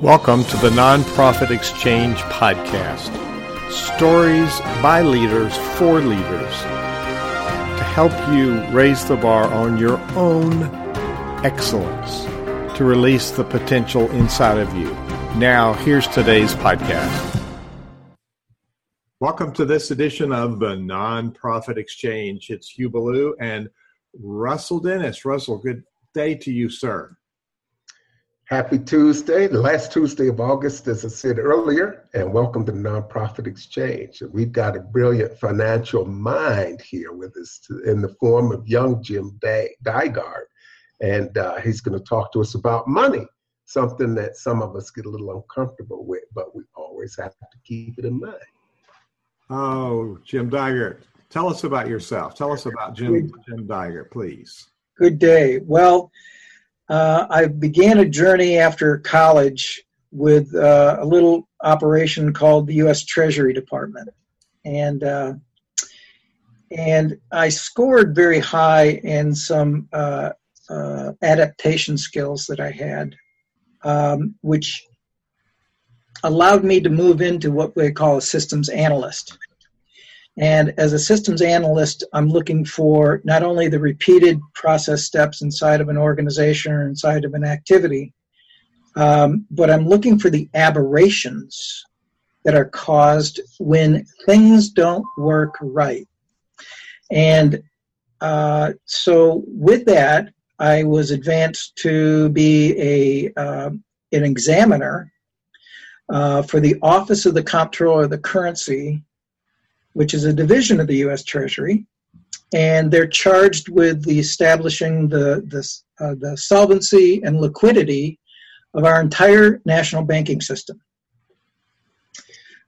Welcome to the Nonprofit Exchange Podcast. Stories by leaders for leaders to help you raise the bar on your own excellence, to release the potential inside of you. Now, here's today's podcast. Welcome to this edition of the Nonprofit Exchange. It's Hugh Ballou and Russell Dennis. Russell, good day to you, sir. Happy Tuesday, the last Tuesday of August, as I said earlier, and welcome to the Nonprofit Exchange. We've got a brilliant financial mind here with us in the form of young Jim Dygert, and uh, he's going to talk to us about money, something that some of us get a little uncomfortable with, but we always have to keep it in mind. Oh, Jim Dygert, tell us about yourself. Tell us about Jim, Jim Dygert, please. Good day. Well, uh, I began a journey after college with uh, a little operation called the U.S. Treasury Department, and uh, and I scored very high in some uh, uh, adaptation skills that I had, um, which allowed me to move into what we call a systems analyst. And as a systems analyst, I'm looking for not only the repeated process steps inside of an organization or inside of an activity, um, but I'm looking for the aberrations that are caused when things don't work right. And uh, so, with that, I was advanced to be a uh, an examiner uh, for the Office of the Comptroller of the Currency which is a division of the U.S. Treasury, and they're charged with the establishing the the, uh, the solvency and liquidity of our entire national banking system.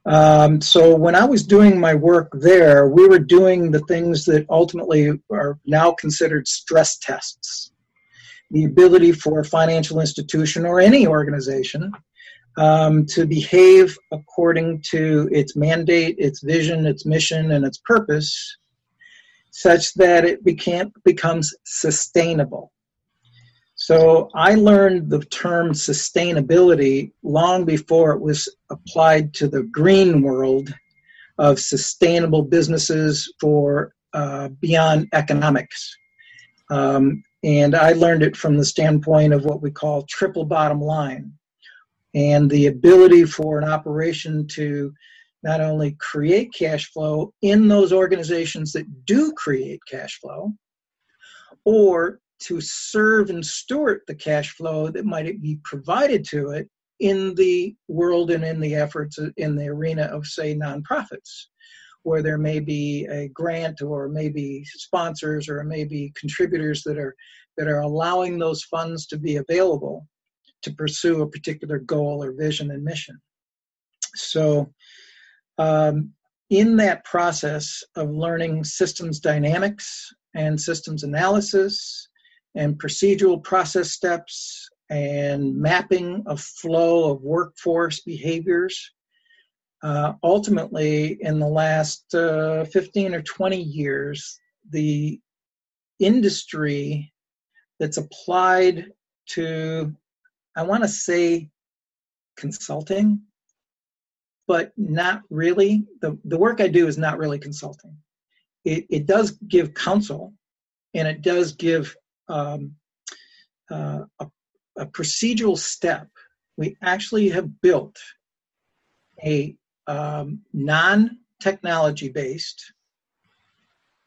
Um, so when I was doing my work there, we were doing the things that ultimately are now considered stress tests. The ability for a financial institution or any organization um, to behave according to its mandate, its vision, its mission, and its purpose, such that it became, becomes sustainable. So I learned the term sustainability long before it was applied to the green world of sustainable businesses for uh, beyond economics. Um, and I learned it from the standpoint of what we call triple bottom line and the ability for an operation to not only create cash flow in those organizations that do create cash flow, or to serve and steward the cash flow that might be provided to it in the world and in the efforts in the arena of, say, nonprofits, where there may be a grant or maybe sponsors or maybe contributors that are that are allowing those funds to be available to pursue a particular goal or vision and mission. So, um, in that process of learning systems dynamics and systems analysis and procedural process steps and mapping of flow of workforce behaviors, uh, ultimately, in the last uh, 15 or 20 years, the industry that's applied to I want to say consulting, but not really. The, the work I do is not really consulting. It, it does give counsel and it does give um, uh, a, a procedural step. We actually have built a um, non technology based,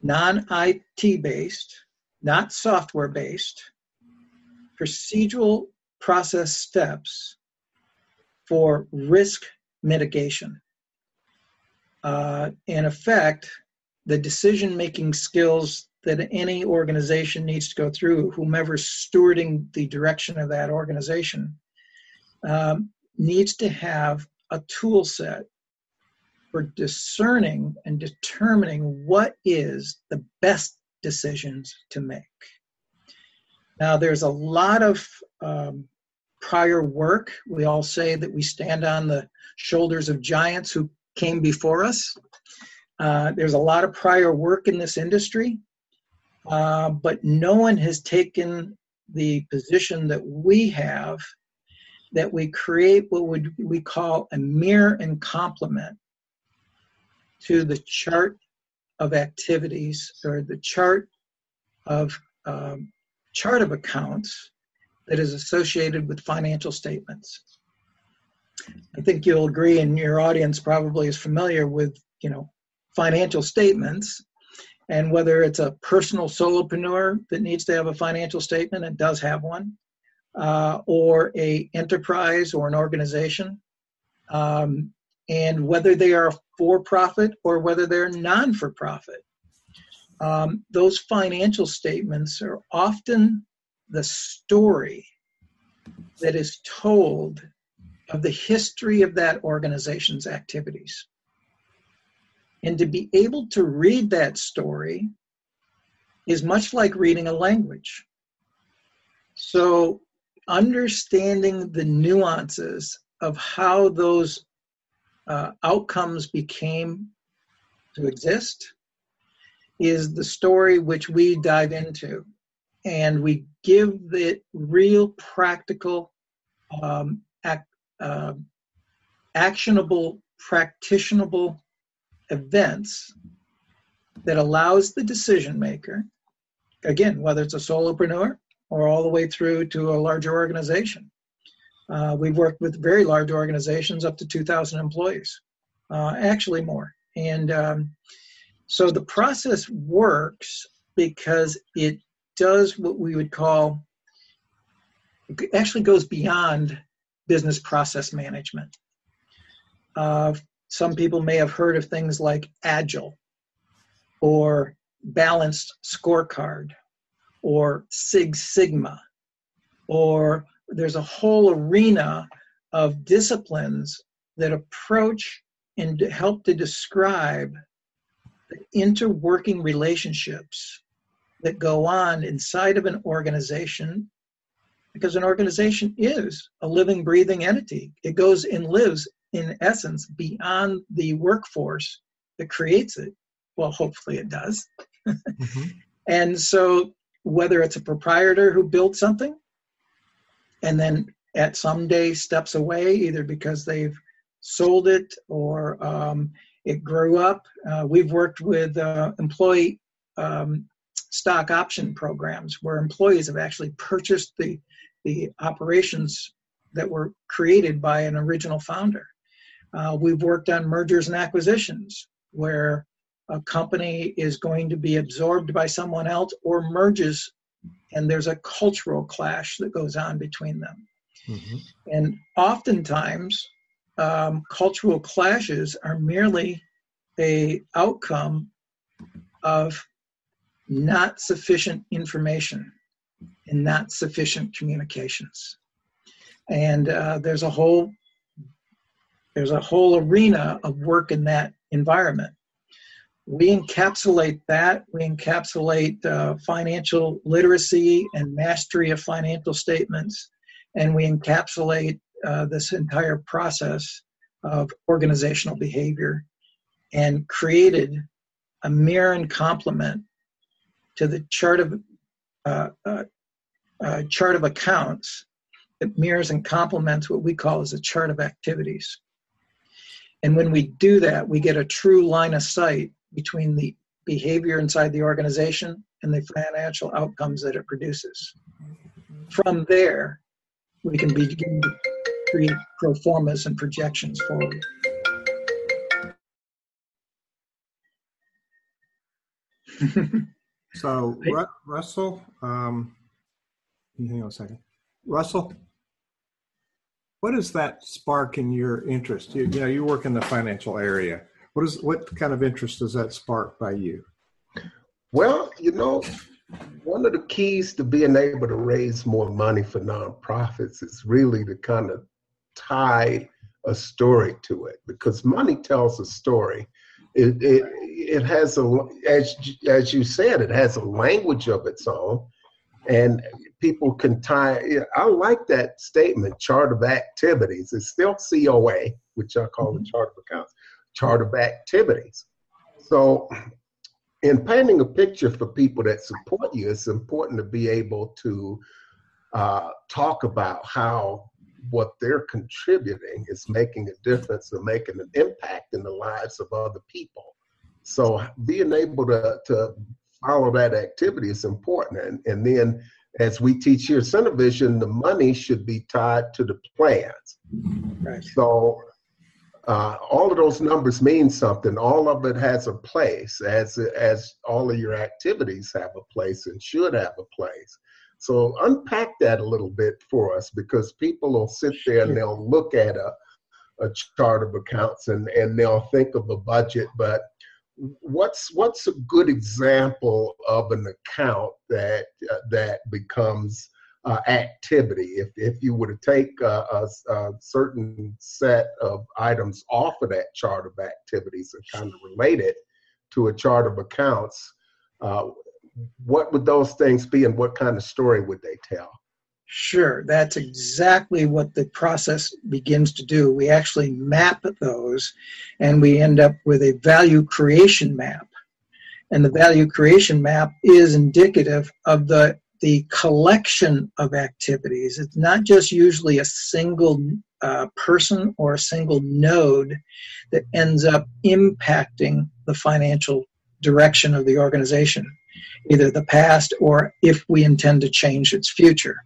non IT based, not software based, procedural process steps for risk mitigation. Uh, in effect, the decision making skills that any organization needs to go through, whomever's stewarding the direction of that organization, um, needs to have a tool set for discerning and determining what is the best decisions to make. Now, there's a lot of um, prior work. We all say that we stand on the shoulders of giants who came before us. Uh, there's a lot of prior work in this industry, uh, but no one has taken the position that we have that we create what would we call a mirror and complement to the chart of activities or the chart of um, chart of accounts that is associated with financial statements. I think you'll agree, and your audience probably is familiar with, you know, financial statements, and whether it's a personal solopreneur that needs to have a financial statement and does have one, uh, or a enterprise or an organization, um, and whether they are for profit or whether they're non for profit. Um, those financial statements are often the story that is told of the history of that organization's activities. And to be able to read that story is much like reading a language. So, understanding the nuances of how those uh, outcomes became to exist is the story which we dive into. And we give it real practical, um, ac- uh, actionable, practicable events that allows the decision maker, again, whether it's a solopreneur or all the way through to a larger organization. Uh, we've worked with very large organizations up to 2,000 employees, uh, actually more. And um, so the process works because it does what we would call, actually goes beyond business process management. Uh, some people may have heard of things like Agile or balanced scorecard or Six Sigma, or there's a whole arena of disciplines that approach and help to describe the interworking relationships that go on inside of an organization because an organization is a living breathing entity it goes and lives in essence beyond the workforce that creates it. Well, hopefully it does. mm-hmm. And so, whether it's a proprietor who built something and then at some day steps away, either because they've sold it or um, it grew up, uh, we've worked with uh, employee um, stock option programs where employees have actually purchased the the operations that were created by an original founder. Uh, we've worked on mergers and acquisitions where a company is going to be absorbed by someone else or merges, and there's a cultural clash that goes on between them. Mm-hmm. And oftentimes, um, cultural clashes are merely a outcome of not sufficient information and not sufficient communications. And uh, there's a whole there's a whole arena of work in that environment. We encapsulate that. We encapsulate uh, financial literacy and mastery of financial statements, and we encapsulate uh, this entire process of organizational behavior and created a mirror and complement to the chart of uh, uh, uh, chart of accounts that mirrors and complements what we call as a chart of activities. And when we do that, we get a true line of sight between the behavior inside the organization and the financial outcomes that it produces. From there, we can begin to create pro formas and projections forward. so, Russell, um, hang on a second. Russell, what is that spark in your interest? You, you know, you work in the financial area. What is what kind of interest does that spark by you? Well, you know, one of the keys to being able to raise more money for nonprofits is really to kind of tie a story to it because money tells a story. It, it, it has a, as, as you said, it has a language of its own. And people can tie. I like that statement, chart of activities. It's still COA, which I call the mm-hmm. chart of accounts, chart of activities. So, in painting a picture for people that support you, it's important to be able to uh, talk about how what they're contributing is making a difference and making an impact in the lives of other people. So being able to, to follow that activity is important. And, and then as we teach here at Vision, the money should be tied to the plans. Right. So uh, all of those numbers mean something. All of it has a place, as as all of your activities have a place and should have a place. So unpack that a little bit for us, because people will sit there and they'll look at a a chart of accounts and and they'll think of a budget, but what's what's a good example of an account that uh, that becomes uh, activity? If if you were to take a, a, a, certain set of items off of that chart of activities and kind of relate it to a chart of accounts uh, what would those things be and what kind of story would they tell Sure, that's exactly what the process begins to do. We actually map those and we end up with a value creation map. And the value creation map is indicative of the, the collection of activities. It's not just usually a single uh, person or a single node that ends up impacting the financial direction of the organization, either the past or if we intend to change its future.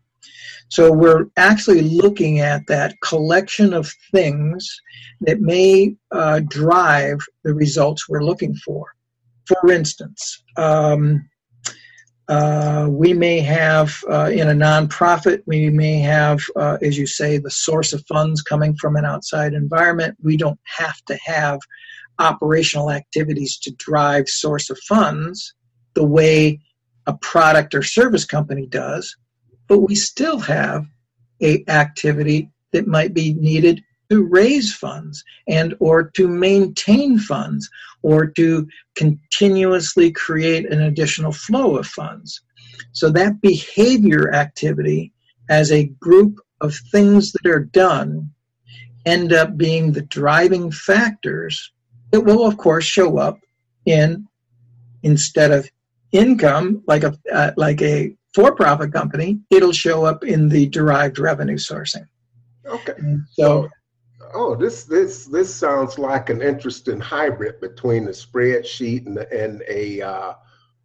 So we're actually looking at that collection of things that may uh, drive the results we're looking for. For instance, um, uh, we may have uh, in a nonprofit, we may have, uh, as you say, the source of funds coming from an outside environment. We don't have to have operational activities to drive source of funds the way a product or service company does but we still have a activity that might be needed to raise funds and or to maintain funds or to continuously create an additional flow of funds. So that behavior activity as a group of things that are done end up being the driving factors that will of course show up in instead of income like a uh, like a for-profit company, it'll show up in the derived revenue sourcing. Okay. So, oh, this this this sounds like an interesting hybrid between a spreadsheet and and a uh,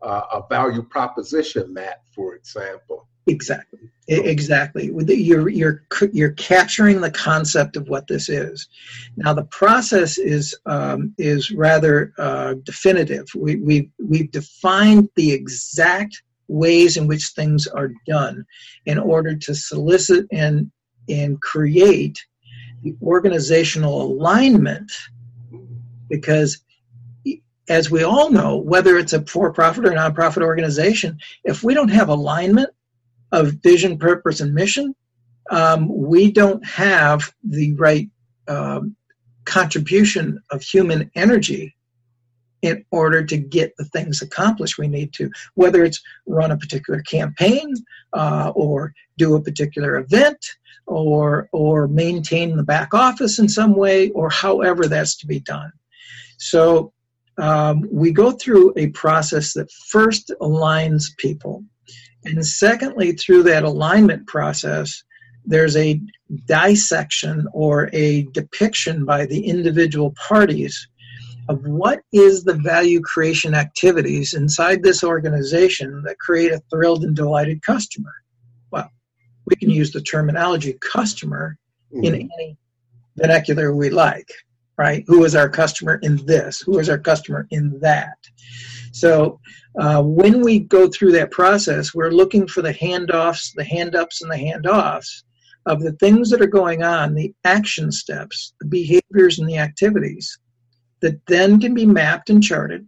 uh, a value proposition map, for example. Exactly. Exactly. You're you're you're capturing the concept of what this is. Now the process is um, is rather uh, definitive. We we we've defined the exact ways in which things are done in order to solicit and, and create the organizational alignment because as we all know whether it's a for-profit or nonprofit organization if we don't have alignment of vision purpose and mission um, we don't have the right um, contribution of human energy in order to get the things accomplished we need to, whether it's run a particular campaign uh, or do a particular event or or maintain the back office in some way or however that's to be done. So um, we go through a process that first aligns people, and secondly, through that alignment process, there's a dissection or a depiction by the individual parties of what is the value creation activities inside this organization that create a thrilled and delighted customer. Well, we can use the terminology customer mm-hmm. in any vernacular we like, right? Who is our customer in this? Who is our customer in that? So uh, when we go through that process, we're looking for the handoffs, the hand ups, and the handoffs of the things that are going on, the action steps, the behaviors, and the activities that then can be mapped and charted.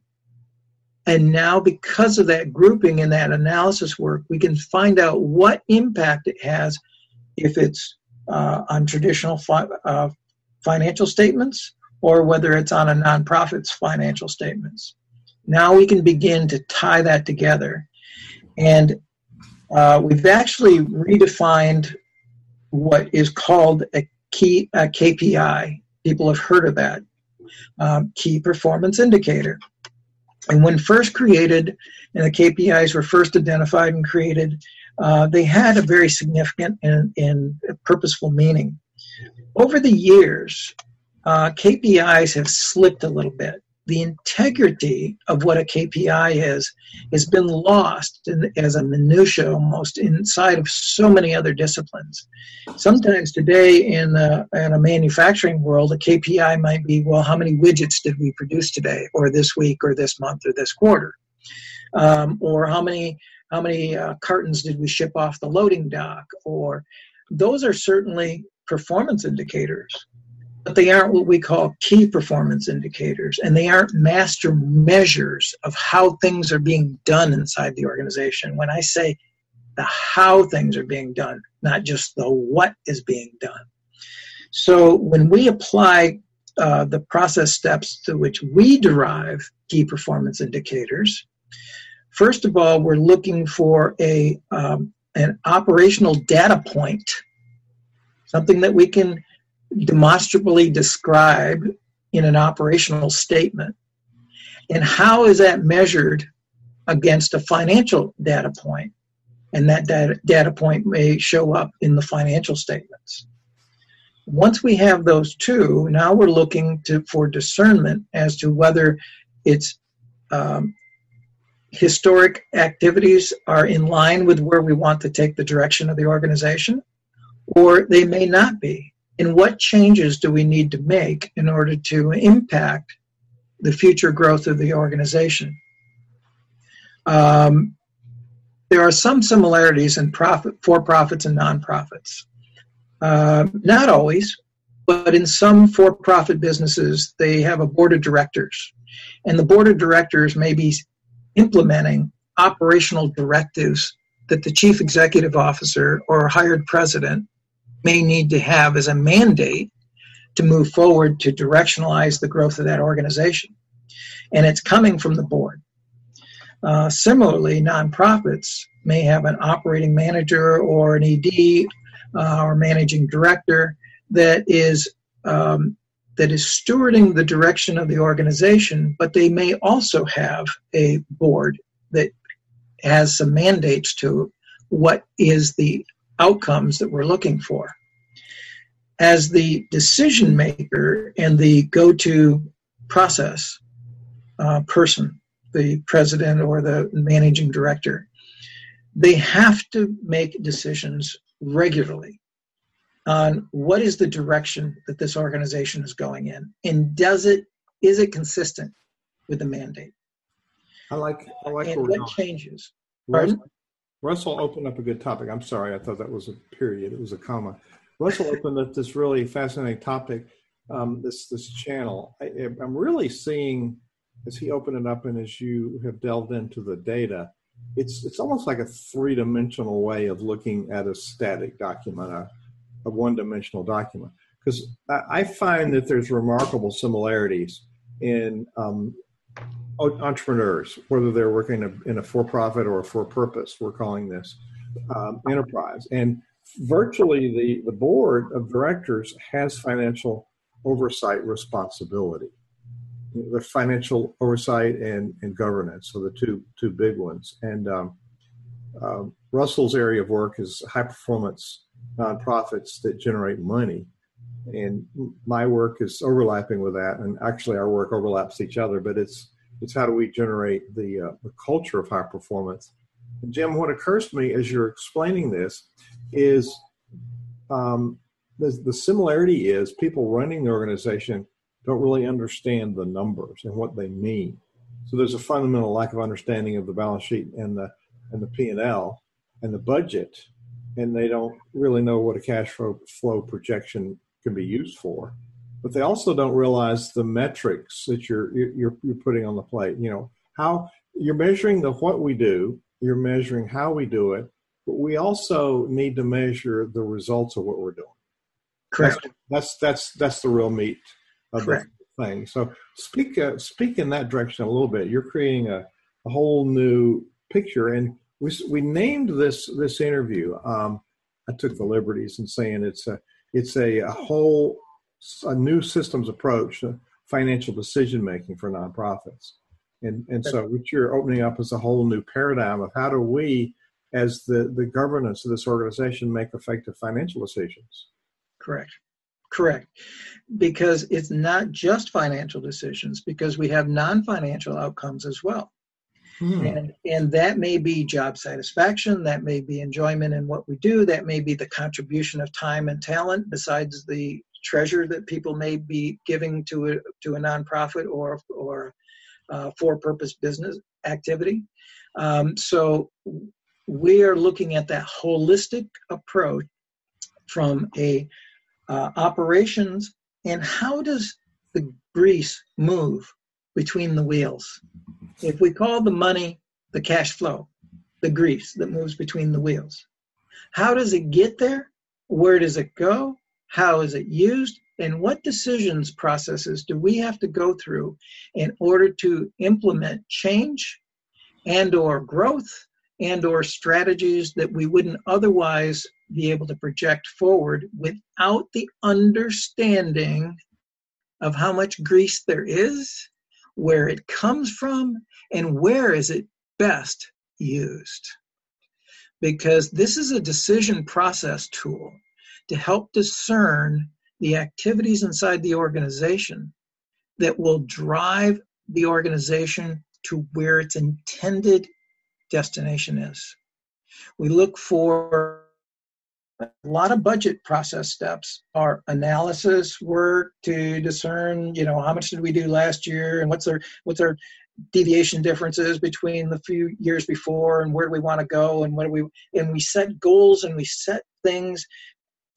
And now, because of that grouping and that analysis work, we can find out what impact it has if it's uh, on traditional fi- uh, financial statements or whether it's on a nonprofit's financial statements. Now we can begin to tie that together. And uh, we've actually redefined what is called a key a KPI. People have heard of that um, key performance indicator. And when first created, and the KPIs were first identified and created, uh, they had a very significant and, and purposeful meaning. Over the years, uh, KPIs have slipped a little bit. The integrity of what a KPI is has been lost in, as a minutia almost inside of so many other disciplines. Sometimes today in a, in a manufacturing world, a KPI might be, well, how many widgets did we produce today, or this week, or this month, or this quarter, um, or how many how many uh, cartons did we ship off the loading dock, or those are certainly performance indicators but they aren't what we call key performance indicators, and they aren't master measures of how things are being done inside the organization. When I say the how things are being done, not just the what is being done. So when we apply uh, the process steps to which we derive key performance indicators, first of all, we're looking for a um, an operational data point, something that we can demonstrably describe in an operational statement? And how is that measured against a financial data point? And that data, data point may show up in the financial statements. Once we have those two, now we're looking to, for discernment as to whether its um, historic activities are in line with where we want to take the direction of the organization, or they may not be and what changes do we need to make in order to impact the future growth of the organization? Um, there are some similarities in profit for profits and nonprofits. Uh, not always, but in some for profit businesses, they have a board of directors. And the board of directors may be implementing operational directives that the chief executive officer or hired president may need to have as a mandate to move forward to directionalize the growth of that organization. And it's coming from the board. Uh, similarly, nonprofits may have an operating manager or an ED uh, or managing director that is um, that is stewarding the direction of the organization, but they may also have a board that has some mandates to what is the outcomes that we're looking for. As the decision maker and the go to process uh, person, the president or the managing director, they have to make decisions regularly on what is the direction that this organization is going in and does it is it consistent with the mandate i like i like and what changes Pardon? Russell opened up a good topic. I'm sorry, I thought that was a period. It was a comma. Russell opened up this really fascinating topic, um, this this channel. I, I'm really seeing as he opened it up and as you have delved into the data, it's it's almost like a three dimensional way of looking at a static document, a, a one dimensional document. Because I, I, find that there's remarkable similarities in um, entrepreneurs, whether they're working in a, for profit or a for purpose, we're calling this um, enterprise. And virtually the, the board of directors has financial oversight responsibility. The financial oversight and, and governance are the two two big ones. And um, uh, Russell's area of work is high performance nonprofits that generate money. And my work is overlapping with that. And actually, our work overlaps each other, but it's it's how do we generate the, uh, the culture of high performance. And Jim, what occurs to me as you're explaining this is um, the, the similarity is people running the organization don't really understand the numbers and what they mean. So there's a fundamental lack of understanding of the balance sheet and the and the P and L and the budget, and they don't really know what a cash flow, flow projection can be used for but they also don't realize the metrics that you're you're you're putting on the plate. You know how you're measuring the what we do, you're measuring how we do it, but we also need to measure the results of what we're doing. Correct. That's that's that's, that's the real meat of Correct. the thing. So speak uh, speak in that direction a little bit. You're creating a, a whole new picture, and we we named this this interview. Um, I took the liberties in saying it's a it's a, a whole a new systems approach to financial decision making for nonprofits. And, and so what you're opening up is a whole new paradigm of how do we as the, the governance of this organization make effective financial decisions. Correct. Correct. Because it's not just financial decisions, because we have non financial outcomes as well. Hmm. And, and that may be job satisfaction, that may be enjoyment in what we do, that may be the contribution of time and talent besides the treasure that people may be giving to a, to a nonprofit or, or uh, for purpose business activity. Um, so we are looking at that holistic approach from a uh, operations and how does the grease move between the wheels? If we call the money the cash flow the grease that moves between the wheels how does it get there? Where does it go? How is it used? And what decisions processes do we have to go through in order to implement change and or growth and or strategies that we wouldn't otherwise be able to project forward without the understanding of how much grease there is where it comes from and where is it best used. Because this is a decision process tool to help discern the activities inside the organization that will drive the organization to where its intended destination is. We look for a lot of budget process steps are analysis work to discern, you know, how much did we do last year and what's our what's our deviation differences between the few years before and where do we want to go and what do we and we set goals and we set things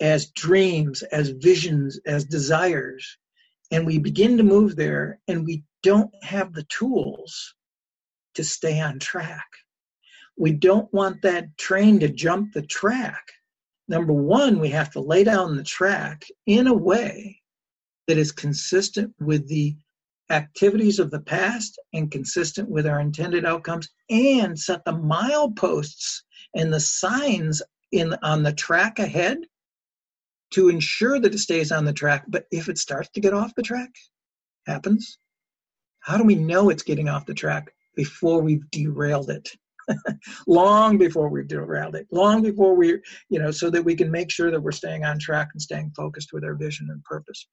as dreams, as visions, as desires. And we begin to move there and we don't have the tools to stay on track. We don't want that train to jump the track. Number one, we have to lay down the track in a way that is consistent with the activities of the past and consistent with our intended outcomes and set the mileposts and the signs in on the track ahead to ensure that it stays on the track. But if it starts to get off the track, happens, how do we know it's getting off the track before we've derailed it? long before we've derailed it, long before we, you know, so that we can make sure that we're staying on track and staying focused with our vision and purpose.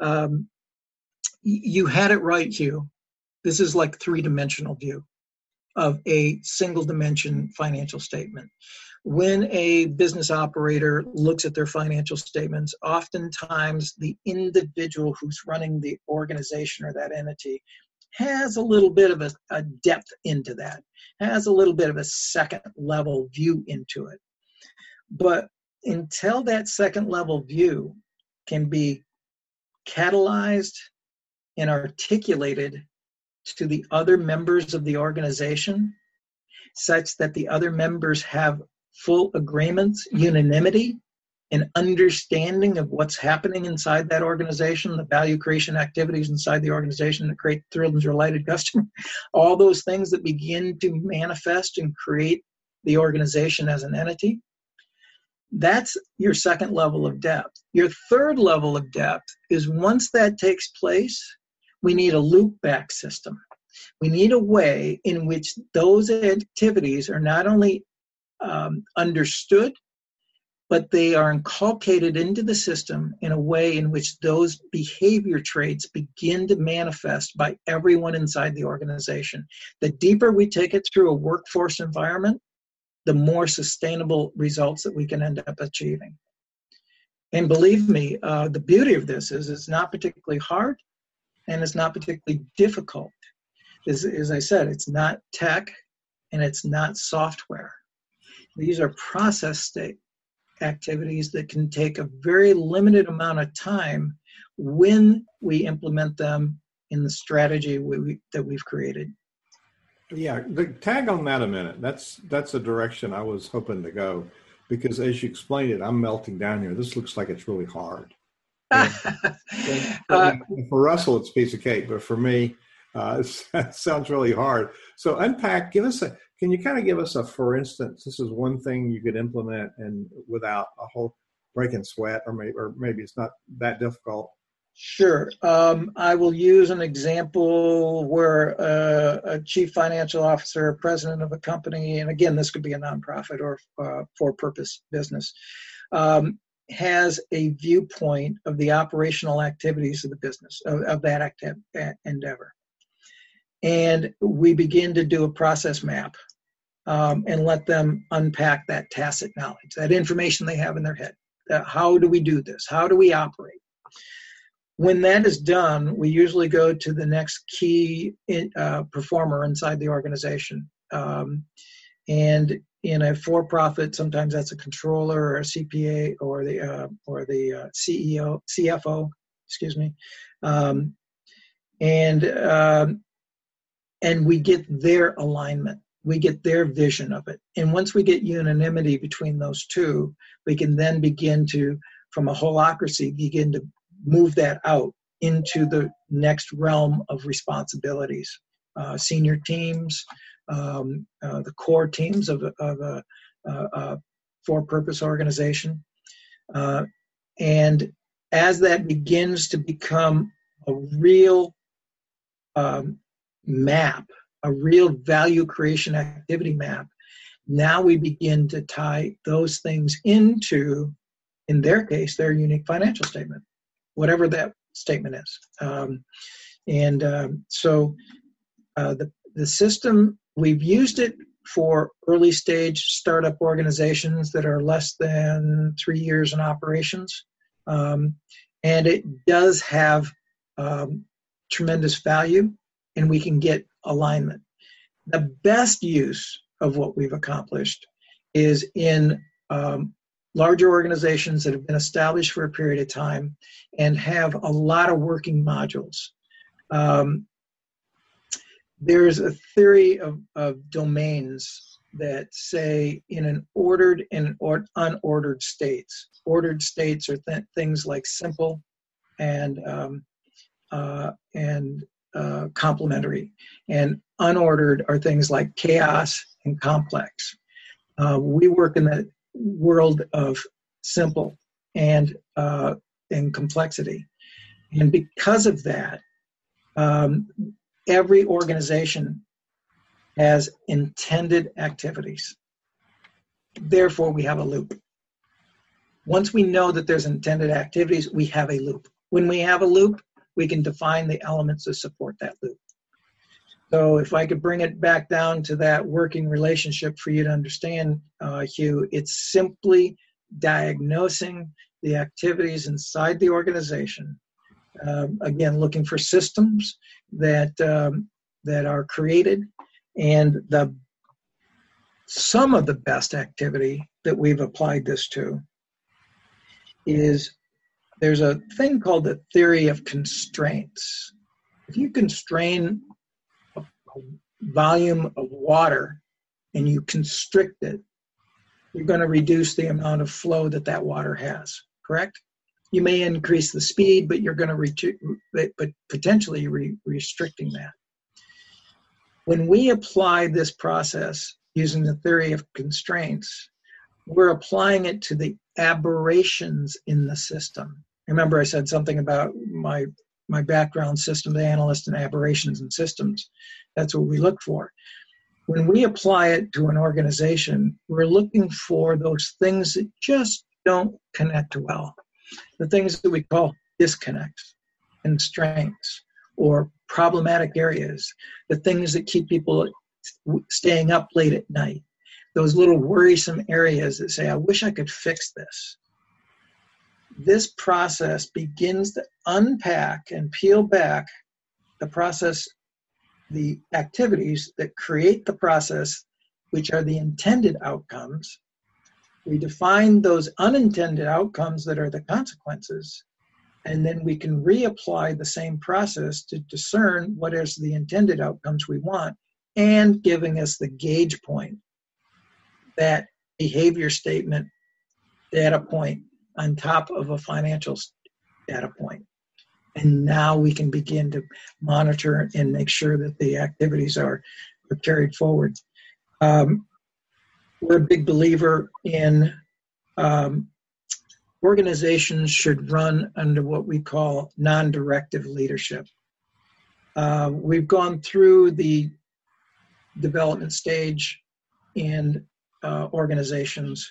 Um, you had it right, Hugh. This is like three dimensional view of a single dimension financial statement. When a business operator looks at their financial statements, oftentimes the individual who's running the organization or that entity has a little bit of a, a depth into that, has a little bit of a second level view into it. But until that second level view can be catalyzed and articulated to the other members of the organization, such that the other members have full agreements, unanimity, an understanding of what's happening inside that organization, the value creation activities inside the organization that create thrilled and delighted customer, all those things that begin to manifest and create the organization as an entity. That's your second level of depth. Your third level of depth is once that takes place, we need a loop back system. We need a way in which those activities are not only um, understood but they are inculcated into the system in a way in which those behavior traits begin to manifest by everyone inside the organization. The deeper we take it through a workforce environment, the more sustainable results that we can end up achieving. And believe me, uh, the beauty of this is it's not particularly hard and it's not particularly difficult. As, as I said, it's not tech and it's not software. These are process state activities that can take a very limited amount of time when we implement them in the strategy we, that we've created. Yeah, the, tag on that a minute. That's that's a direction I was hoping to go because as you explained it, I'm melting down here. This looks like it's really hard. uh, for Russell, it's a piece of cake, but for me, uh, it sounds really hard. So unpack. Give us a can you kind of give us a, for instance, this is one thing you could implement and without a whole breaking sweat, or maybe, or maybe it's not that difficult. Sure. Um, I will use an example where uh, a chief financial officer, president of a company, and again, this could be a nonprofit or uh, for purpose business, um, has a viewpoint of the operational activities of the business, of, of that endeavor. And we begin to do a process map um, and let them unpack that tacit knowledge, that information they have in their head. Uh, how do we do this? How do we operate? When that is done, we usually go to the next key uh, performer inside the organization. Um, and in a for-profit, sometimes that's a controller or a CPA or the uh, or the uh, CEO, CFO, excuse me, um, and um, and we get their alignment we get their vision of it. And once we get unanimity between those two, we can then begin to, from a holacracy, begin to move that out into the next realm of responsibilities. Uh, senior teams, um, uh, the core teams of, of a, a, for purpose organization. Uh, and as that begins to become a real um, map a real value creation activity map. Now we begin to tie those things into, in their case, their unique financial statement, whatever that statement is. Um, and um, so uh, the, the system, we've used it for early stage startup organizations that are less than three years in operations. Um, and it does have um, tremendous value, and we can get alignment. The best use of what we've accomplished is in um, larger organizations that have been established for a period of time and have a lot of working modules. Um, there's a theory of, of domains that say in an ordered and or unordered states. Ordered states are th- things like simple and um, uh, and uh, complementary, and unordered are things like chaos and complex. Uh, we work in the world of simple and uh, and complexity, and because of that, um, every organization has intended activities. Therefore, we have a loop. Once we know that there's intended activities, we have a loop. When we have a loop, we can define the elements that support that loop. So if I could bring it back down to that working relationship for you to understand, uh, Hugh, it's simply diagnosing the activities inside the organization. Um, again, looking for systems that um, that are created, and the some of the best activity that we've applied this to is there's a thing called the theory of constraints. If you constrain a, a volume of water and you constrict it, you're going to reduce the amount of flow that that water has, correct? You may increase the speed, but you're going to but potentially re- restricting that. When we apply this process using the theory of constraints, we're applying it to the aberrations in the system remember I said something about my my background system analyst and aberrations and systems. That's what we look for. When we apply it to an organization, we're looking for those things that just don't connect well. The things that we call disconnects, constraints, or problematic areas, the things that keep people staying up late at night, those little worrisome areas that say, I wish I could fix this this process begins to unpack and peel back the process, the activities that create the process, which are the intended outcomes. We define those unintended outcomes that are the consequences, and then we can reapply the same process to discern what is the intended outcomes we want and giving us the gauge point that behavior statement data point on top of a financial data point. And now we can begin to monitor and make sure that the activities are, are carried forward. Um, we're a big believer in um, organizations should run under what we call non directive leadership. Uh, we've gone through the development stage in uh, organizations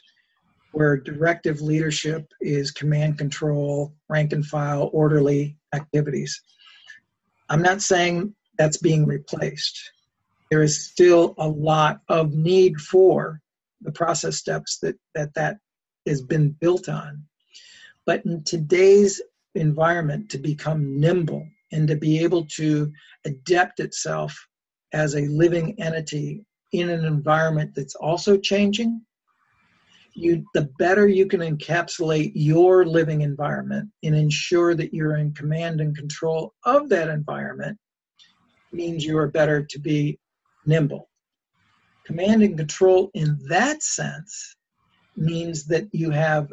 where directive leadership is command control, rank and file, orderly activities. I'm not saying that's being replaced. There is still a lot of need for the process steps that that, that has been built on. But in today's environment, to become nimble and to be able to adapt itself as a living entity in an environment that's also changing, you the better you can encapsulate your living environment and ensure that you're in command and control of that environment means you are better to be nimble. Command and control in that sense means that you have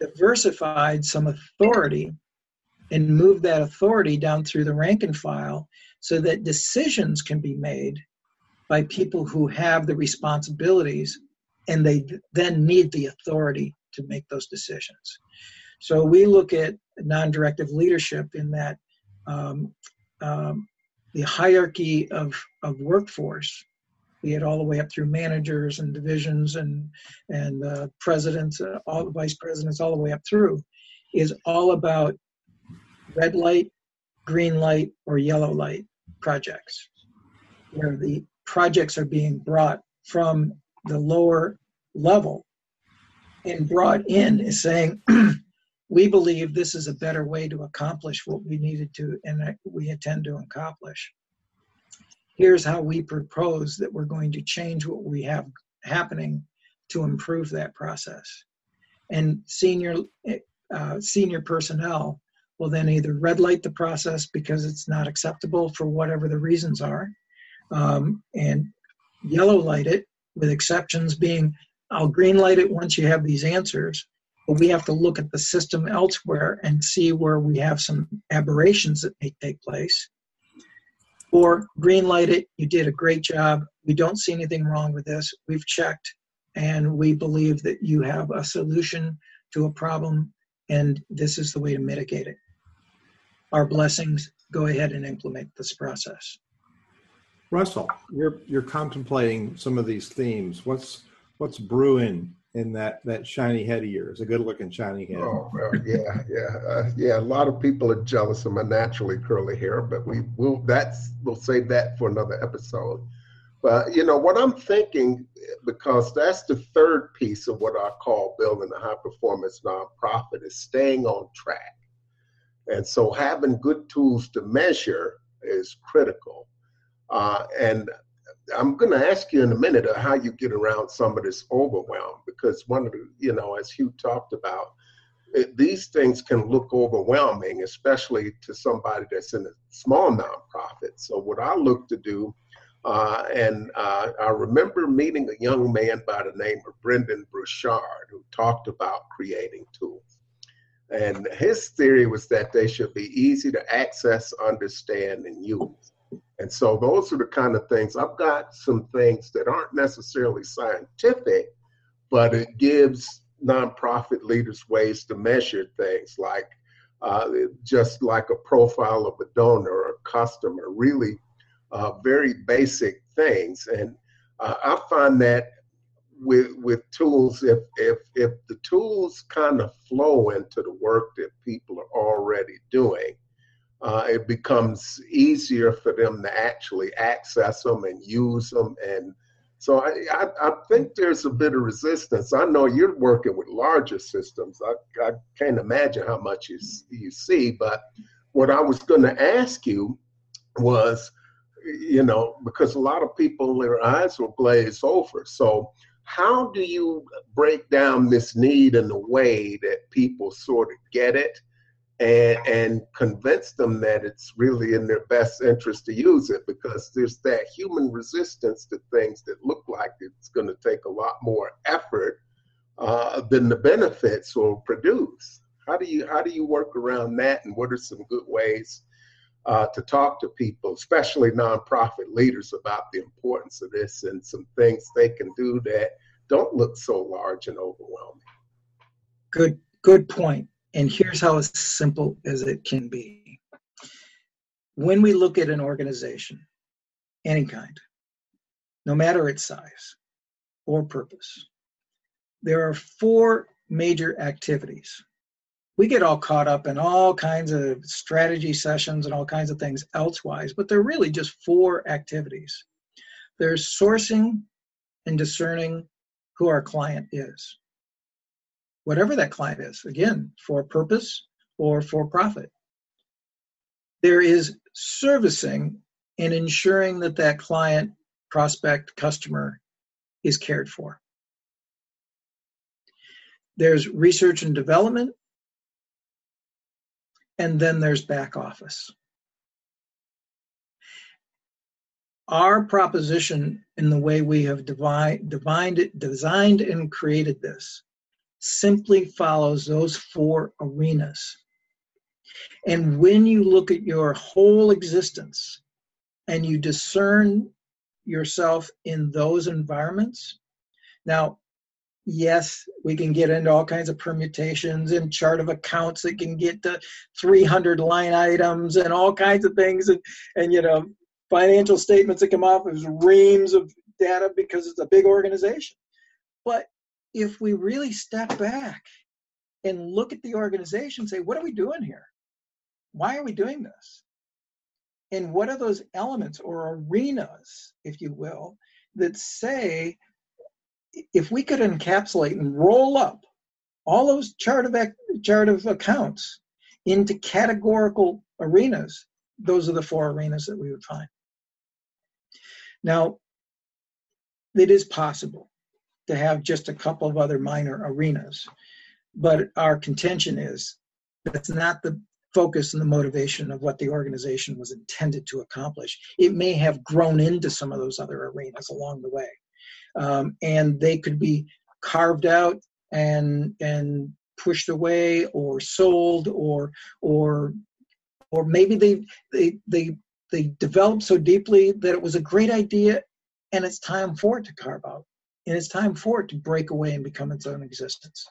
diversified some authority and move that authority down through the rank and file so that decisions can be made by people who have the responsibilities and they then need the authority to make those decisions. So we look at non directive leadership in that um, um, the hierarchy of, of workforce, be it all the way up through managers and divisions and, and uh, presidents, uh, all the vice presidents, all the way up through, is all about red light, green light, or yellow light projects, where the projects are being brought from the lower level and brought in is saying, we believe this is a better way to accomplish what we needed to and we intend to accomplish. Here's how we propose that we're going to change what we have happening to improve that process. And senior uh, senior personnel will then either red light the process because it's not acceptable for whatever the reasons are, um, and yellow light it with exceptions being I'll green light it once you have these answers, but we have to look at the system elsewhere and see where we have some aberrations that may take place. Or green light it, you did a great job. We don't see anything wrong with this. We've checked and we believe that you have a solution to a problem and this is the way to mitigate it. Our blessings, go ahead and implement this process. Russell, you're you're contemplating some of these themes. What's what's brewing in that that shiny head of yours? A good looking shiny head. Oh well, yeah, yeah, uh, yeah. A lot of people are jealous of my naturally curly hair, but we will. That's we'll save that for another episode. But you know what I'm thinking, because that's the third piece of what I call building a high performance nonprofit is staying on track. And so having good tools to measure is critical. Uh, and I'm going to ask you in a minute how you get around some of this overwhelm because one of the, you know, as Hugh talked about, it, these things can look overwhelming, especially to somebody that's in a small nonprofit. So, what I look to do, uh, and uh, I remember meeting a young man by the name of Brendon Burchard who talked about creating tools. And his theory was that they should be easy to access, understand, and use. And so those are the kind of things. I've got some things that aren't necessarily scientific, but it gives nonprofit leaders ways to measure things like uh, just like a profile of a donor or a customer, really uh, very basic things. And uh, I find that with with tools, if if if the tools kind of flow into the work that people are already doing, uh, it becomes easier for them to actually access them and use them. And so I, I, I, think there's a bit of resistance. I know you're working with larger systems. I, I can't imagine how much you, you see, but what I was going to ask you was, you know, because a lot of people, their eyes will glaze over. So, how do you break down this need in a way that people sort of get it and, and convince them that it's really in their best interest to use it because there's that human resistance to things that look like it's going to take a lot more effort uh, than the benefits will produce. How do you how do you work around that, and what are some good ways uh, to talk to people, especially nonprofit leaders, about the importance of this and some things they can do that don't look so large and overwhelming? Good Good point. And here's how simple as it can be. When we look at an organization, any kind, no matter its size or purpose, there are four major activities. We get all caught up in all kinds of strategy sessions and all kinds of things elsewise, but they're really just four activities. There's sourcing and discerning who our client is whatever that client is, again, for purpose or for profit. There is servicing and ensuring that that client, prospect, customer is cared for. There's research and development, and then there's back office. Our proposition in the way we have divide, divined, designed and created this simply follows those four arenas. And when you look at your whole existence and you discern yourself in those environments, now, yes, we can get into all kinds of permutations and chart of accounts that can get to 300 line items and all kinds of things, and, and you know, financial statements that come off as reams of data because it's a big organization. But if we really step back and look at the organization say what are we doing here? Why are we doing this? And what are those elements or arenas if you will that say if we could encapsulate and roll up all those chart of chart of accounts into categorical arenas those are the four arenas that we would find. Now it is possible to have just a couple of other minor arenas. But our contention is that's not the focus and the motivation of what the organization was intended to accomplish. It may have grown into some of those other arenas along the way, um, and they could be carved out and and pushed away or sold or or or maybe they they they they developed so deeply that it was a great idea and it's time for it to carve out and it's time for it to break away and become its own existence.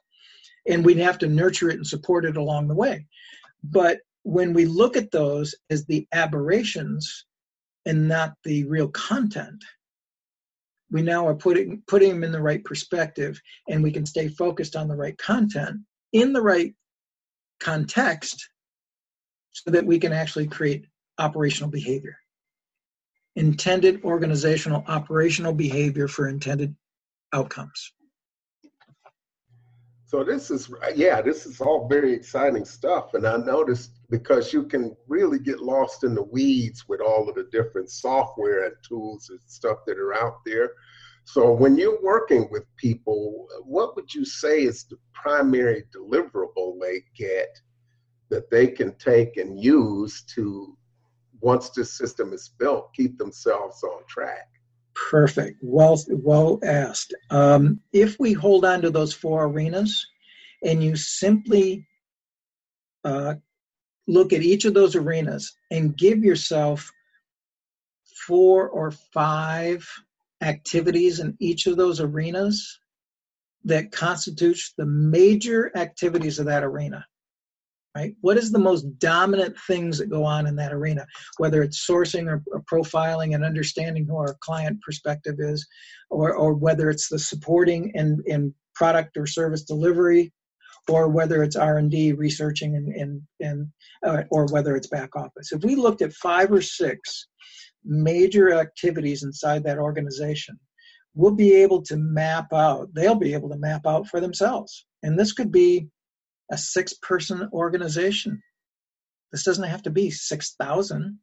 And we'd have to nurture it and support it along the way. But when we look at those as the aberrations and not the real content, we now are putting putting them in the right perspective and we can stay focused on the right content in the right context so that we can actually create operational behavior intended organizational operational behavior for intended outcomes. So this is yeah, this is all very exciting stuff, and I noticed because you can really get lost in the weeds with all of the different software and tools and stuff that are out there. So when you're working with people, what would you say is the primary deliverable they get that they can take and use to once this system is built, keep themselves on track? Perfect. Well, well asked. Um, if we hold on to those four arenas, and you simply uh, look at each of those arenas and give yourself four or five activities in each of those arenas that constitutes the major activities of that arena right? What is the most dominant things that go on in that arena, whether it's sourcing or, or, profiling and understanding who our client perspective is, or, or whether it's the supporting and, and product or service delivery, or whether it's R&D, researching, and, and, and uh, or whether it's back office. If we looked at five or six major activities inside that organization, we'll be able to map out, they'll be able to map out for themselves. And this could be a six person organization. This doesn't have to be 6,000.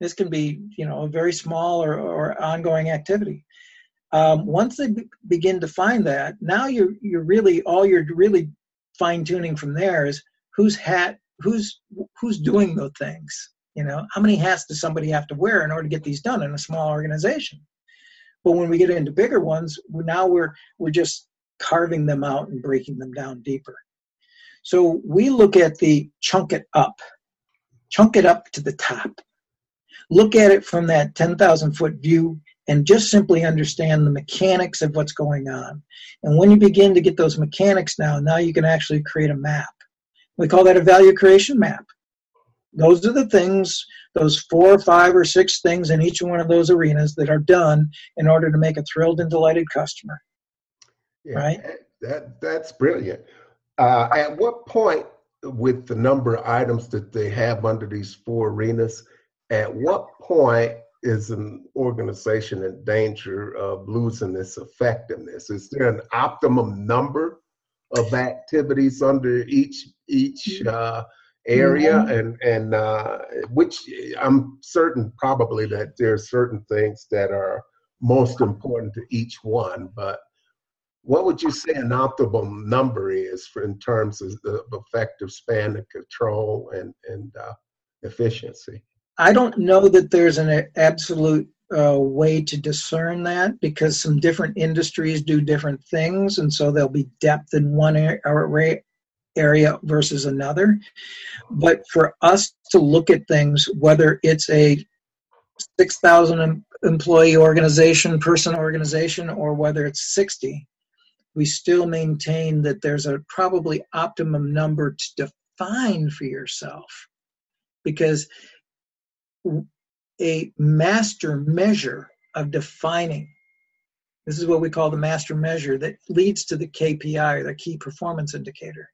This can be, you know, a very small or, or ongoing activity. Um, once they b- begin to find that, now you're you're really all you're really fine tuning from there is whose hat who's who's doing those things. You know, how many hats does somebody have to wear in order to get these done in a small organization? But when we get into bigger ones, now we're we're just carving them out and breaking them down deeper. So we look at the chunk it up, chunk it up to the top. Look at it from that 10,000 foot view and just simply understand the mechanics of what's going on. And when you begin to get those mechanics now, now you can actually create a map. We call that a value creation map. Those are the things, those four or five or six things in each one of those arenas that are done in order to make a thrilled and delighted customer. Yeah, right? That that's brilliant. Uh, at what point, with the number of items that they have under these four arenas, at what point is an organization in danger of losing its effectiveness? Is there an optimum number of activities under each each uh, area, mm-hmm. and and uh, which I'm certain probably that there are certain things that are most important to each one, but what would you say an optimal number is for in terms of the effective span of control and and uh, efficiency? I don't know that there's an absolute uh, way to discern that because some different industries do different things, and so there'll be depth in one area versus another. But for us to look at things, whether it's a 6,000 employee organization, person organization, or whether it's 60, we still maintain that there's a probably optimum number to define for yourself because a master measure of defining this is what we call the master measure that leads to the KPI or the key performance indicator.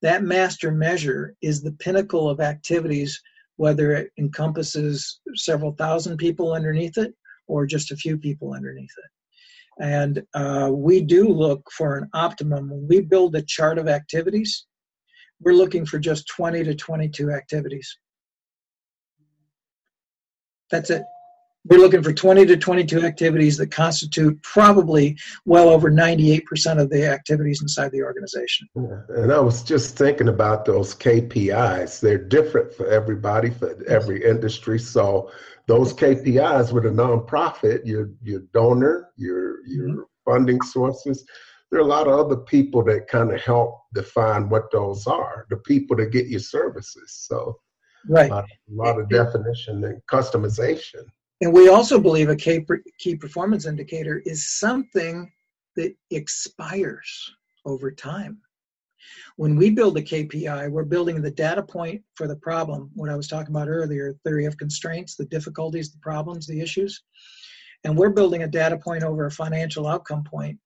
That master measure is the pinnacle of activities, whether it encompasses several thousand people underneath it or just a few people underneath it. And uh, we do look for an optimum. When we build a chart of activities, we're looking for just 20 to 22 activities. That's it. We're looking for 20 to 22 activities that constitute probably well over 98% of the activities inside the organization. And I was just thinking about those KPIs. They're different for everybody, for every industry. So those KPIs with a nonprofit, your your donor, your your mm-hmm. funding sources, there are a lot of other people that kind of help define what those are. The people that get your services. So right, a lot, a lot of definition and customization. And we also believe a key, key performance indicator is something that expires over time. When we build a KPI, we're building the data point for the problem, what I was talking about earlier theory of constraints, the difficulties, the problems, the issues. And we're building a data point over a financial outcome point.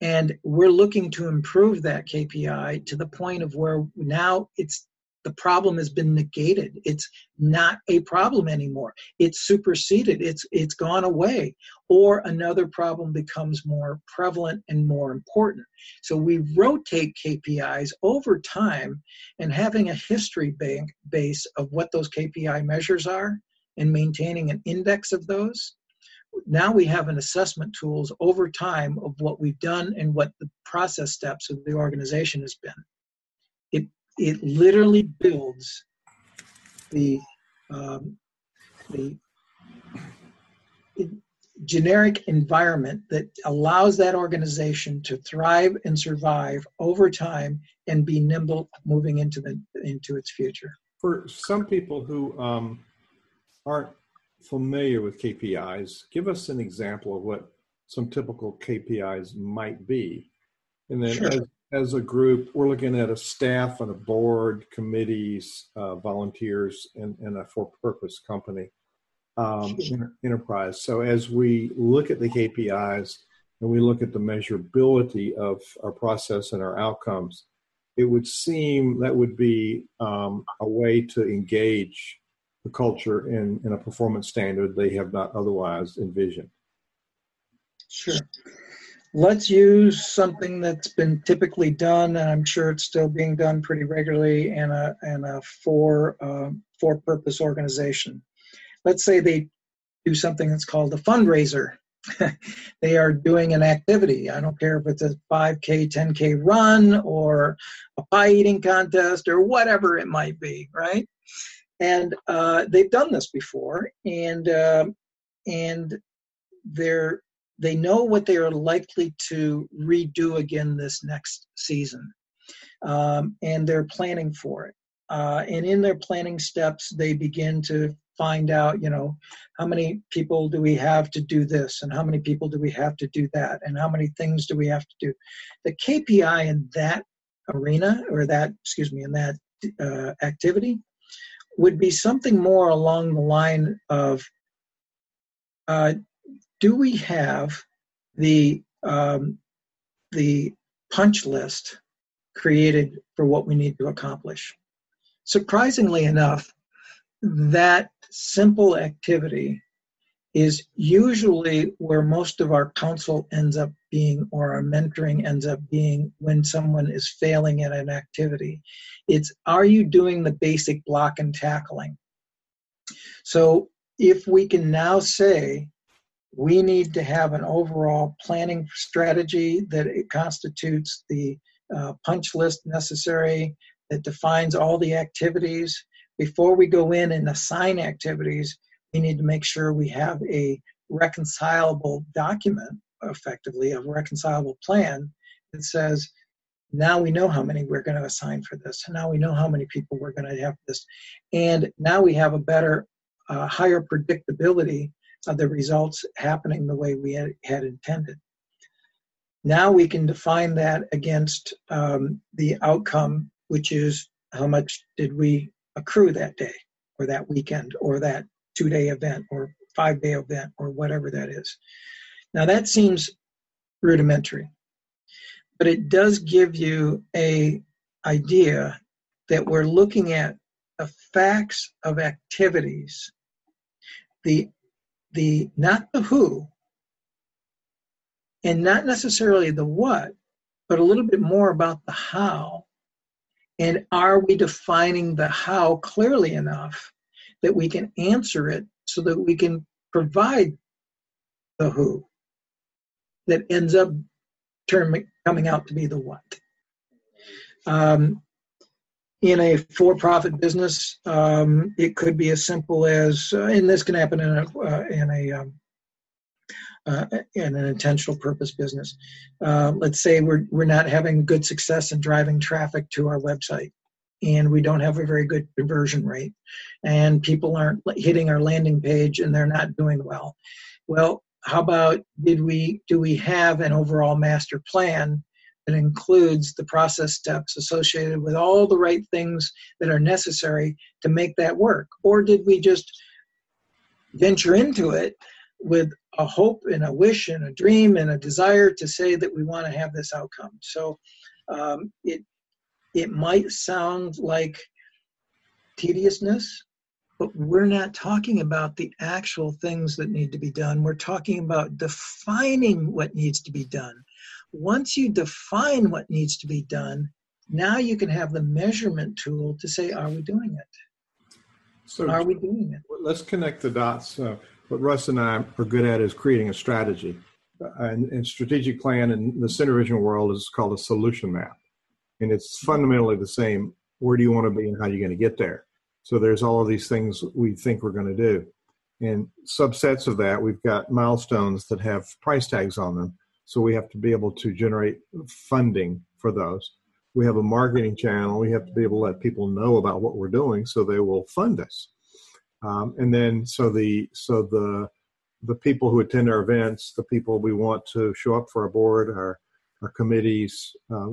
And we're looking to improve that KPI to the point of where now it's the problem has been negated. It's not a problem anymore. It's superseded. It's it's gone away. Or another problem becomes more prevalent and more important. So we rotate kpis over time and having a history bank base of what those kpi measures are and maintaining an index of those now we have an assessment tools over time of what we've done and what the process steps of the organization has been it literally builds the um, the generic environment that allows that organization to thrive and survive over time and be nimble moving into the into its future. For some people who um, aren't familiar with KPIs, give us an example of what some typical KPIs might be, and then sure. as, as a group, we're looking at a staff and a board, committees, uh, volunteers, and, and a for-purpose company um, enterprise. So as we look at the KPIs and we look at the measurability of our process and our outcomes, it would seem that would be um, a way to engage the culture in, in a performance standard they have not otherwise envisioned. Sure let's use something that's been typically done, and I'm sure it's still being done pretty regularly in a in a for uh, for purpose organization. Let's say they do something that's called a fundraiser. they are doing an activity. I don't care if it's a 5K, 10K run or a pie eating contest or whatever it might be, right? And uh, they've done this before, and uh, and they're they know what they are likely to redo again this next season, um, and they're planning for it. Uh, and in their planning steps, they begin to find out, you know, how many people do we have to do this and how many people do we have to do that and how many things do we have to do. The KPI in that arena or that, excuse me, in that uh, activity would be something more along the line of uh, do we have the um, the punch list created for what we need to accomplish? Surprisingly enough, that simple activity is usually where most of our counsel ends up being or our mentoring ends up being when someone is failing at an activity. It's are you doing the basic block and tackling? So if we can now say we need to have an overall planning strategy that it constitutes the uh, punch list necessary that defines all the activities before we go in and assign activities, we need to make sure we have a reconcilable document, effectively, a reconcilable plan that says, now we know how many we're going to assign for this. And now we know how many people we're going to have for this. And now we have a better, uh, higher predictability of the results happening the way we had, had intended. Now we can define that against um, the outcome, which is how much did we accrue that day or that weekend or that two day event or five day event or whatever that is. Now that seems rudimentary, but it does give you a idea that we're looking at the facts of activities, the the not the who, and not necessarily the what, but a little bit more about the how and are we defining the how clearly enough that we can answer it so that we can provide the who that ends up term, coming out to be the what? Um, in a for-profit business, um, it could be as simple as, uh, and this can happen in a, uh, in a um, uh, in an intentional purpose business. Uh, let's say we're we're not having good success in driving traffic to our website, and we don't have a very good conversion rate, and people aren't hitting our landing page and they're not doing well. Well, how about did we do we have an overall master plan that includes the process steps associated with all the right things that are necessary to make that work, or did we just venture into it with a hope and a wish and a dream and a desire to say that we want to have this outcome. So um, it it might sound like tediousness, but we're not talking about the actual things that need to be done. We're talking about defining what needs to be done. Once you define what needs to be done, now you can have the measurement tool to say, are we doing it? So are we doing it? Let's connect the dots. Uh, what Russ and I are good at is creating a strategy. And, and strategic plan in the SynerVision world is called a solution map. And it's fundamentally the same. Where do you want to be and how are you going to get there? So there's all of these things we think we're going to do. And subsets of that, we've got milestones that have price tags on them. So we have to be able to generate funding for those. We have a marketing channel. We have to be able to let people know about what we're doing so they will fund us. Um, and then so the so the the people who attend our events, the people we want to show up for our board, our our committees, uh,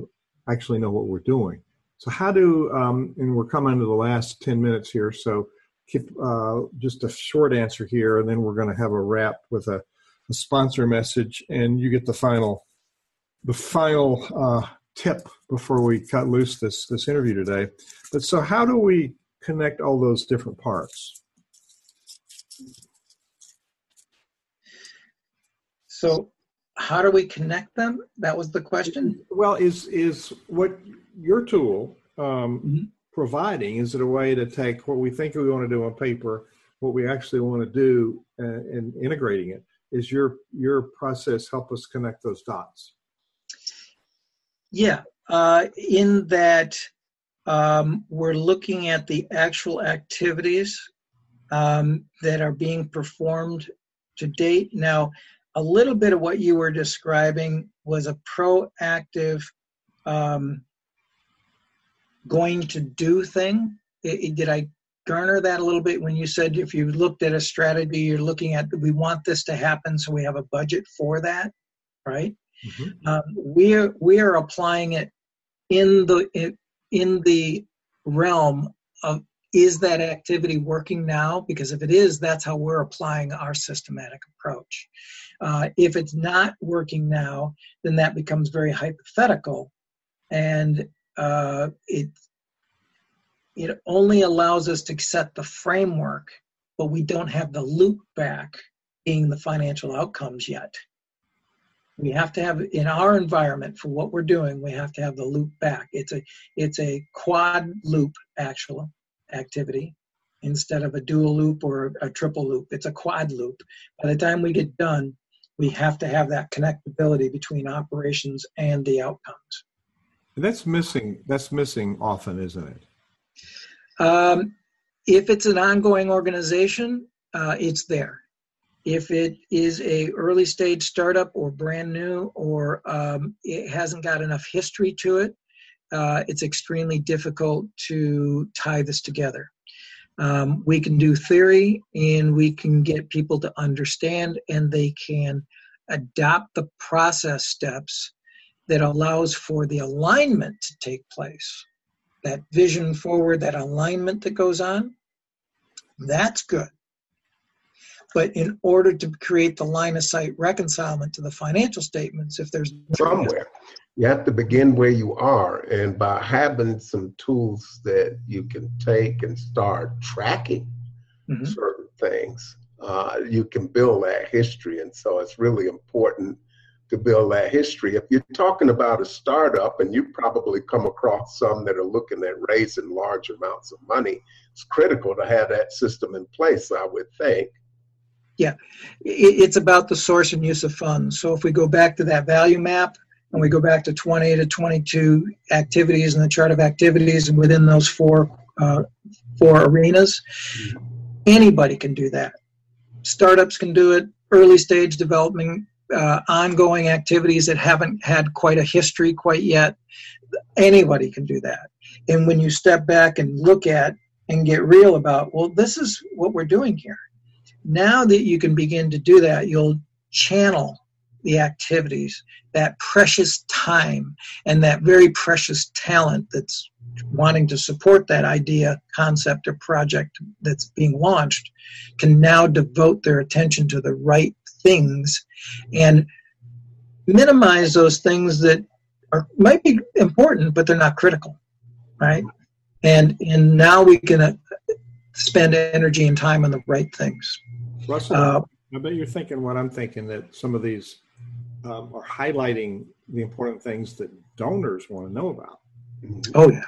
actually know what we're doing. So how do um, and we're coming to the last ten minutes here, so keep uh, just a short answer here, and then we're going to have a wrap with a, a, sponsor message, and you get the final the final uh, tip before we cut loose this this interview today. But so how do we connect all those different parts? So how do we connect them? That was the question. Well, is is what your tool um, mm-hmm. providing? Is it a way to take what we think we want to do on paper, what we actually want to do, and, and integrating it? Is your your process help us connect those dots? Yeah, uh, in that um, we're looking at the actual activities um, that are being performed to date. Now, a little bit of what you were describing was a proactive um, going to do thing. It, it, did I garner that a little bit when you said if you looked at a strategy, you're looking at we want this to happen, so we have a budget for that, right? Mm-hmm. Um, we are we are applying it in the in the realm of is that activity working now? Because if it is, that's how we're applying our systematic approach. Uh, if it's not working now, then that becomes very hypothetical, and uh, it it only allows us to set the framework, but we don't have the loop back being the financial outcomes yet. We have to have in our environment for what we're doing, we have to have the loop back. It's a it's a quad loop actual activity instead of a dual loop or a triple loop. It's a quad loop. By the time we get done, we have to have that connectability between operations and the outcomes. That's missing. That's missing often, isn't it? Um, if it's an ongoing organization, uh, it's there. If it is a early stage startup or brand new, or um, it hasn't got enough history to it, uh, it's extremely difficult to tie this together. Um, we can do theory and we can get people to understand and they can adopt the process steps that allows for the alignment to take place that vision forward that alignment that goes on that's good but in order to create the line of sight reconcilement to the financial statements if there's somewhere you have to begin where you are and by having some tools that you can take and start tracking mm-hmm. certain things uh, you can build that history and so it's really important to build that history. If you're talking about a startup and you probably come across some that are looking at raising large amounts of money it's critical to have that system in place i would think. Yeah. It's about the source and use of funds. So if we go back to that value map and we go back to 20 to 22 activities in the chart of activities and within those four uh, four arenas anybody can do that. Startups can do it. Early stage development uh, ongoing activities that haven't had quite a history quite yet anybody can do that. And when you step back and look at and get real about well this is what we're doing here. Now that you can begin to do that you'll channel the activities, that precious time, and that very precious talent that's wanting to support that idea, concept, or project that's being launched can now devote their attention to the right things and minimize those things that are might be important but they're not critical right and and now we can uh, spend energy and time on the right things Russell, uh, I bet you're thinking what I'm thinking that some of these um, are highlighting the important things that donors want to know about. Oh yeah.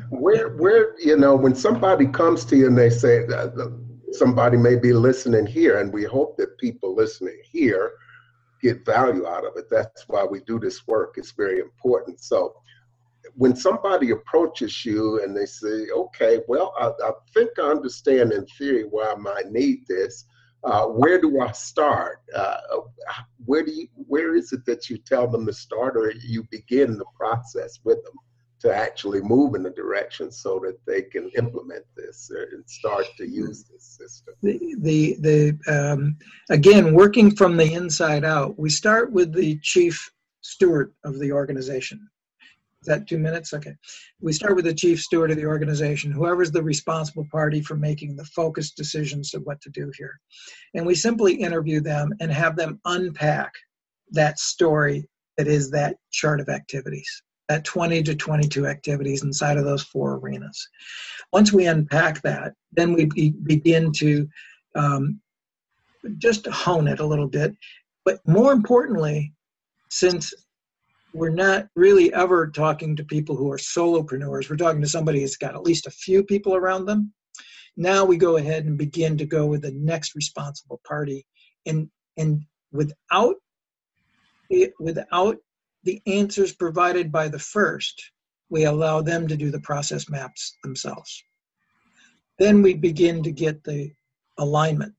where where you know when somebody comes to you and they say that somebody may be listening here, and we hope that people listening here get value out of it. That's why we do this work. It's very important. So when somebody approaches you and they say, okay, well, I, I think I understand in theory why I might need this uh, where do I start? Uh, where do you, where is it that you tell them to start, or you begin the process with them to actually move in the direction so that they can implement this and start to use this system? The the, the um, again working from the inside out. We start with the chief steward of the organization Is that two minutes? Okay. We start with the chief steward of the organization, whoever's the responsible party for making the focused decisions of what to do here. And we simply interview them and have them unpack that story that is that chart of activities, that 20 to 22 activities inside of those four arenas. Once we unpack that, then we be, begin to um, just hone it a little bit. But more importantly, since we're not really ever talking to people who are solopreneurs. We're talking to somebody who's got at least a few people around them. Now we go ahead and begin to go with the next responsible party, and and without it, without the answers provided by the first, we allow them to do the process maps themselves. Then we begin to get the alignment,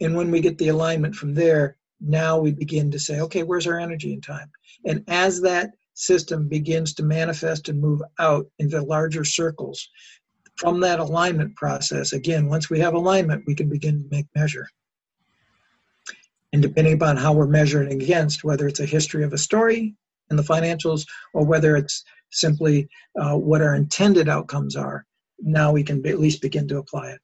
and when we get the alignment from there, now we begin to say, okay, where's our energy and time? And as that system begins to manifest and move out into larger circles, from that alignment process, again, once we have alignment, we can begin to make measure. And depending upon how we're measuring against, whether it's a history of a story in the financials or whether it's simply uh, what our intended outcomes are, now we can be, at least begin to apply it.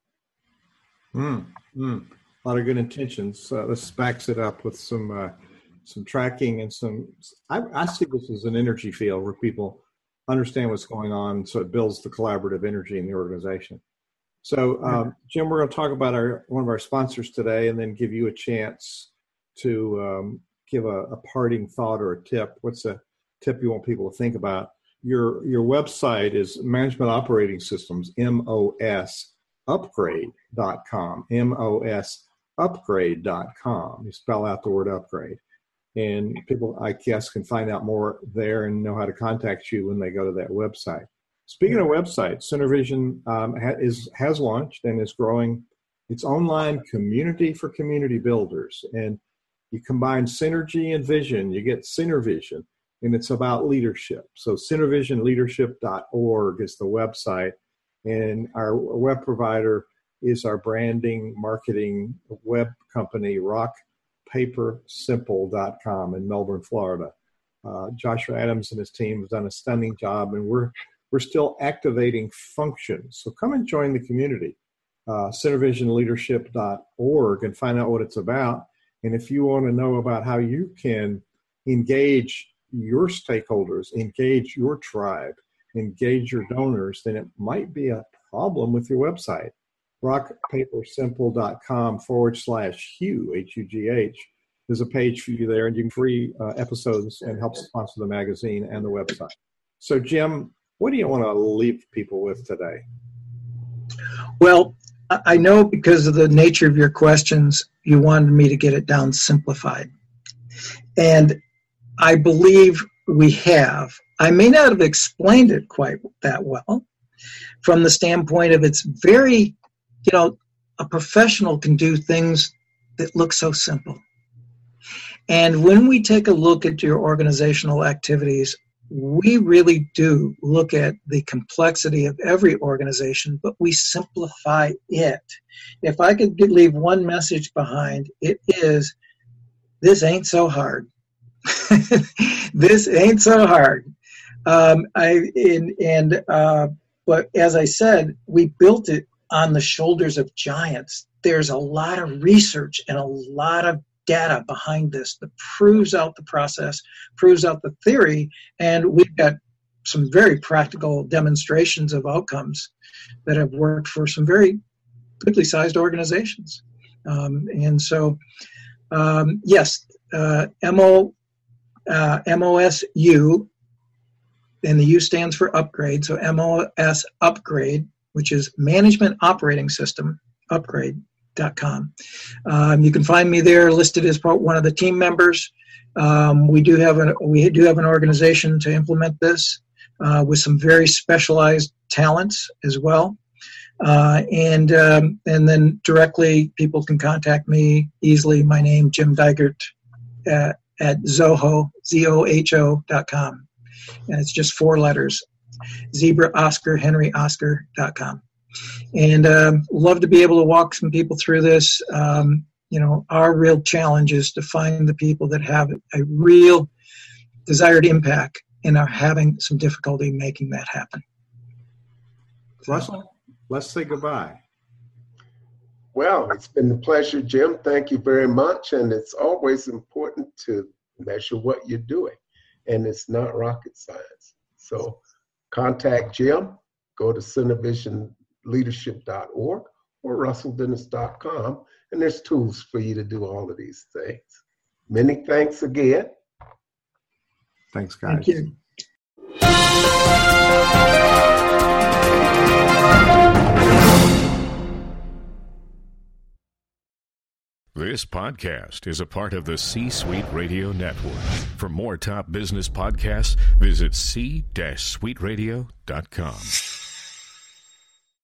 Mm, mm. A lot of good intentions. Uh, this backs it up with some uh, some tracking and some. I, I see this as an energy field where people understand what's going on, so it builds the collaborative energy in the organization. So, um, Jim, we're going to talk about our one of our sponsors today, and then give you a chance to um, give a, a, parting thought or a tip. What's a tip you want people to think about? Your your website is Management Operating Systems MOS upgrade.com. MOS upgrade.com. You spell out the word upgrade and people i guess can find out more there and know how to contact you when they go to that website speaking of websites synervision um, ha- is, has launched and is growing its online community for community builders and you combine synergy and vision you get synervision and it's about leadership so synervisionleadership.org is the website and our web provider is our branding marketing web company rock papersimple.com in Melbourne, Florida. Uh, Joshua Adams and his team have done a stunning job, and we're we're still activating functions. So come and join the community. Uh, Synervisionleadership.org and find out what it's about. And if you want to know about how you can engage your stakeholders, engage your tribe, engage your donors, then it might be a problem with your website rockpapersimple.com forward slash Hugh, H U G H. There's a page for you there, and you can free uh, episodes and help sponsor the magazine and the website. So, Jim, what do you want to leave people with today? Well, I know because of the nature of your questions, you wanted me to get it down simplified. And I believe we have. I may not have explained it quite that well from the standpoint of it's very you know, a professional can do things that look so simple. And when we take a look at your organizational activities, we really do look at the complexity of every organization, but we simplify it. If I could leave one message behind, it is this ain't so hard. this ain't so hard. Um, I and, and uh, but as I said, we built it on the shoulders of giants. There's a lot of research and a lot of data behind this that proves out the process, proves out the theory, and we've got some very practical demonstrations of outcomes that have worked for some very goodly sized organizations. Um, and so, um, yes, uh, MO, uh, MOSU, and the U stands for upgrade. So MOS upgrade which is Management Operating System Upgrade.com. Um, you can find me there listed as one of the team members. Um, we do have an we do have an organization to implement this uh, with some very specialized talents as well. Uh, and um, and then directly people can contact me easily. My name Jim Dygert at, at Zoho z o h o dot com, and it's just four letters zebra oscar henry oscar.com and um, love to be able to walk some people through this. Um, you know our real challenge is to find the people that have a real desired impact and are having some difficulty making that happen. Russell let's say goodbye. Well it's been a pleasure jim. Thank you very much. And it's always important to measure what you're doing. And it's not rocket science. So Contact Jim, go to synervisionleadership.org or russelldennis.com, and there's tools for you to do all of these things. Many thanks again. Thanks, guys. Thank you. This podcast is a part of the C Suite Radio Network. For more top business podcasts, visit c-suiteradio.com.